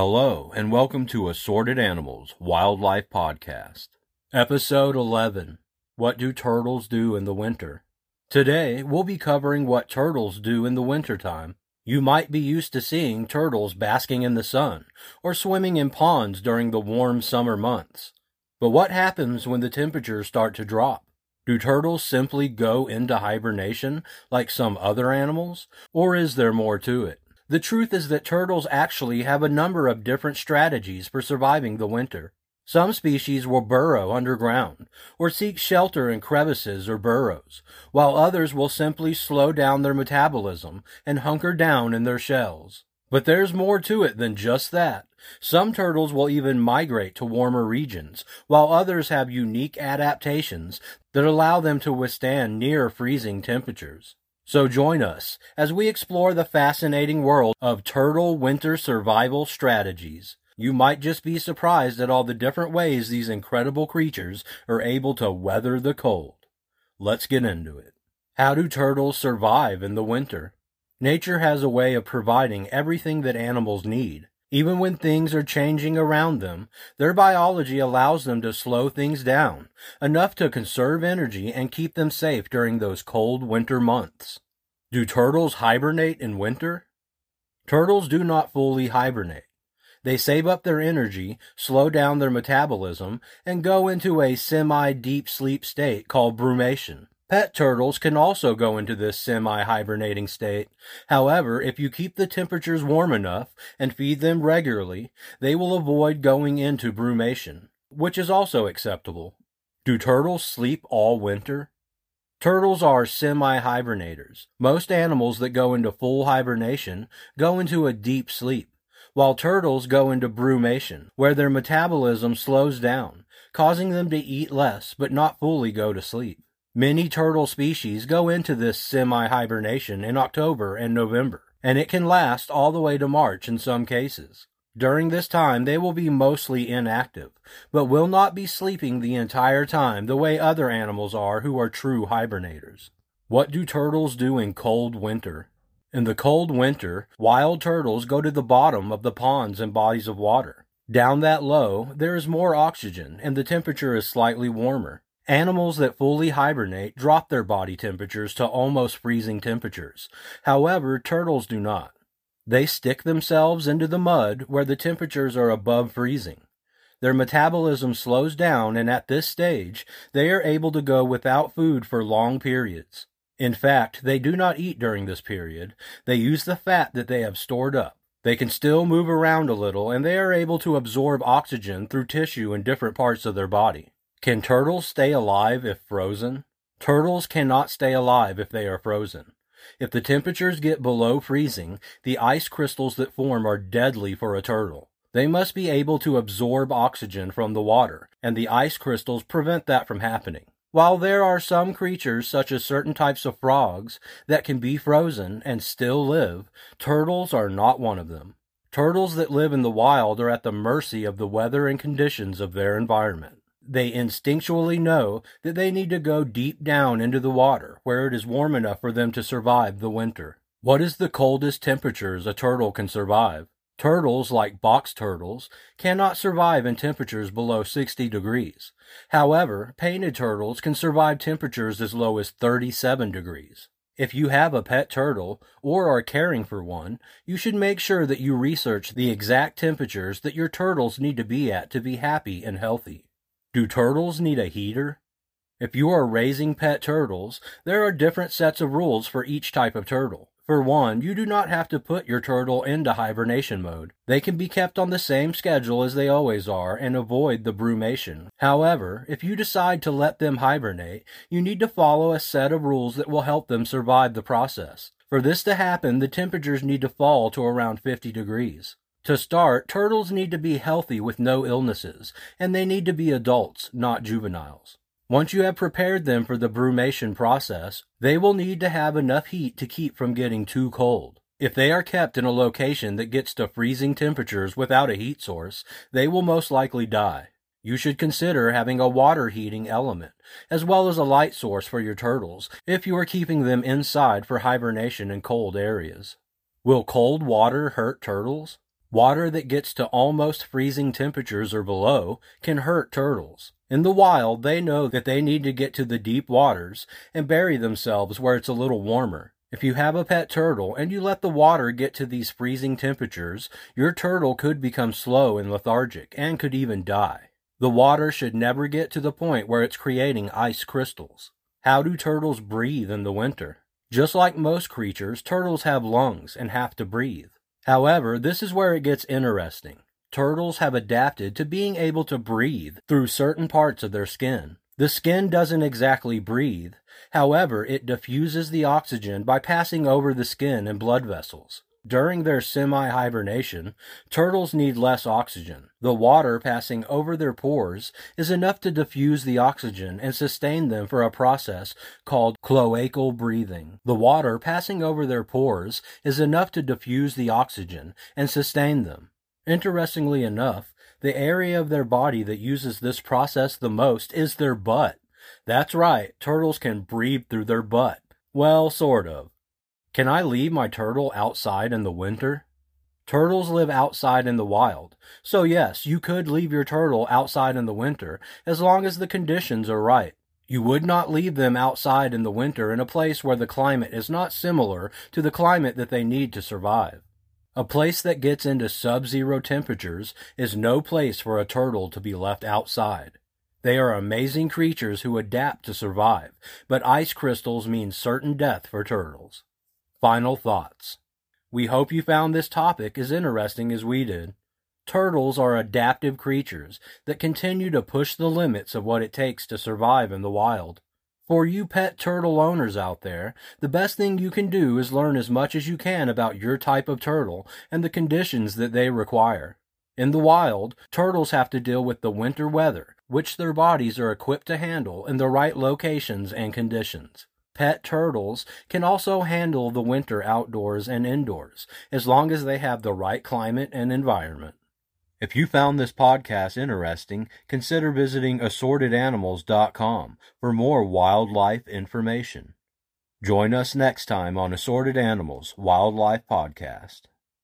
Hello, and welcome to Assorted Animals Wildlife Podcast. Episode 11 What Do Turtles Do in the Winter? Today, we'll be covering what turtles do in the wintertime. You might be used to seeing turtles basking in the sun or swimming in ponds during the warm summer months. But what happens when the temperatures start to drop? Do turtles simply go into hibernation like some other animals, or is there more to it? The truth is that turtles actually have a number of different strategies for surviving the winter. Some species will burrow underground or seek shelter in crevices or burrows, while others will simply slow down their metabolism and hunker down in their shells. But there's more to it than just that. Some turtles will even migrate to warmer regions, while others have unique adaptations that allow them to withstand near freezing temperatures. So join us as we explore the fascinating world of turtle winter survival strategies. You might just be surprised at all the different ways these incredible creatures are able to weather the cold. Let's get into it. How do turtles survive in the winter? Nature has a way of providing everything that animals need. Even when things are changing around them, their biology allows them to slow things down, enough to conserve energy and keep them safe during those cold winter months. Do turtles hibernate in winter? Turtles do not fully hibernate. They save up their energy, slow down their metabolism, and go into a semi deep sleep state called brumation. Pet turtles can also go into this semi hibernating state. However, if you keep the temperatures warm enough and feed them regularly, they will avoid going into brumation, which is also acceptable. Do turtles sleep all winter? Turtles are semi hibernators. Most animals that go into full hibernation go into a deep sleep, while turtles go into brumation, where their metabolism slows down, causing them to eat less but not fully go to sleep. Many turtle species go into this semi-hibernation in October and November, and it can last all the way to March in some cases. During this time, they will be mostly inactive, but will not be sleeping the entire time the way other animals are who are true hibernators. What do turtles do in cold winter? In the cold winter, wild turtles go to the bottom of the ponds and bodies of water. Down that low, there is more oxygen and the temperature is slightly warmer. Animals that fully hibernate drop their body temperatures to almost freezing temperatures. However, turtles do not. They stick themselves into the mud where the temperatures are above freezing. Their metabolism slows down, and at this stage, they are able to go without food for long periods. In fact, they do not eat during this period. They use the fat that they have stored up. They can still move around a little, and they are able to absorb oxygen through tissue in different parts of their body. Can turtles stay alive if frozen? Turtles cannot stay alive if they are frozen. If the temperatures get below freezing, the ice crystals that form are deadly for a turtle. They must be able to absorb oxygen from the water, and the ice crystals prevent that from happening. While there are some creatures, such as certain types of frogs, that can be frozen and still live, turtles are not one of them. Turtles that live in the wild are at the mercy of the weather and conditions of their environment they instinctually know that they need to go deep down into the water where it is warm enough for them to survive the winter. What is the coldest temperatures a turtle can survive? Turtles, like box turtles, cannot survive in temperatures below 60 degrees. However, painted turtles can survive temperatures as low as 37 degrees. If you have a pet turtle or are caring for one, you should make sure that you research the exact temperatures that your turtles need to be at to be happy and healthy. Do turtles need a heater? If you are raising pet turtles, there are different sets of rules for each type of turtle. For one, you do not have to put your turtle into hibernation mode. They can be kept on the same schedule as they always are and avoid the brumation. However, if you decide to let them hibernate, you need to follow a set of rules that will help them survive the process. For this to happen, the temperatures need to fall to around 50 degrees. To start, turtles need to be healthy with no illnesses, and they need to be adults, not juveniles. Once you have prepared them for the brumation process, they will need to have enough heat to keep from getting too cold. If they are kept in a location that gets to freezing temperatures without a heat source, they will most likely die. You should consider having a water heating element, as well as a light source for your turtles, if you are keeping them inside for hibernation in cold areas. Will cold water hurt turtles? Water that gets to almost freezing temperatures or below can hurt turtles. In the wild, they know that they need to get to the deep waters and bury themselves where it's a little warmer. If you have a pet turtle and you let the water get to these freezing temperatures, your turtle could become slow and lethargic and could even die. The water should never get to the point where it's creating ice crystals. How do turtles breathe in the winter? Just like most creatures, turtles have lungs and have to breathe. However, this is where it gets interesting. Turtles have adapted to being able to breathe through certain parts of their skin. The skin doesn't exactly breathe. However, it diffuses the oxygen by passing over the skin and blood vessels. During their semi-hibernation, turtles need less oxygen. The water passing over their pores is enough to diffuse the oxygen and sustain them for a process called cloacal breathing. The water passing over their pores is enough to diffuse the oxygen and sustain them. Interestingly enough, the area of their body that uses this process the most is their butt. That's right, turtles can breathe through their butt. Well, sort of. Can I leave my turtle outside in the winter? Turtles live outside in the wild, so yes, you could leave your turtle outside in the winter as long as the conditions are right. You would not leave them outside in the winter in a place where the climate is not similar to the climate that they need to survive. A place that gets into sub-zero temperatures is no place for a turtle to be left outside. They are amazing creatures who adapt to survive, but ice crystals mean certain death for turtles. Final thoughts. We hope you found this topic as interesting as we did. Turtles are adaptive creatures that continue to push the limits of what it takes to survive in the wild. For you pet turtle owners out there, the best thing you can do is learn as much as you can about your type of turtle and the conditions that they require. In the wild, turtles have to deal with the winter weather, which their bodies are equipped to handle in the right locations and conditions. Pet turtles can also handle the winter outdoors and indoors, as long as they have the right climate and environment. If you found this podcast interesting, consider visiting assortedanimals.com for more wildlife information. Join us next time on Assorted Animals Wildlife Podcast.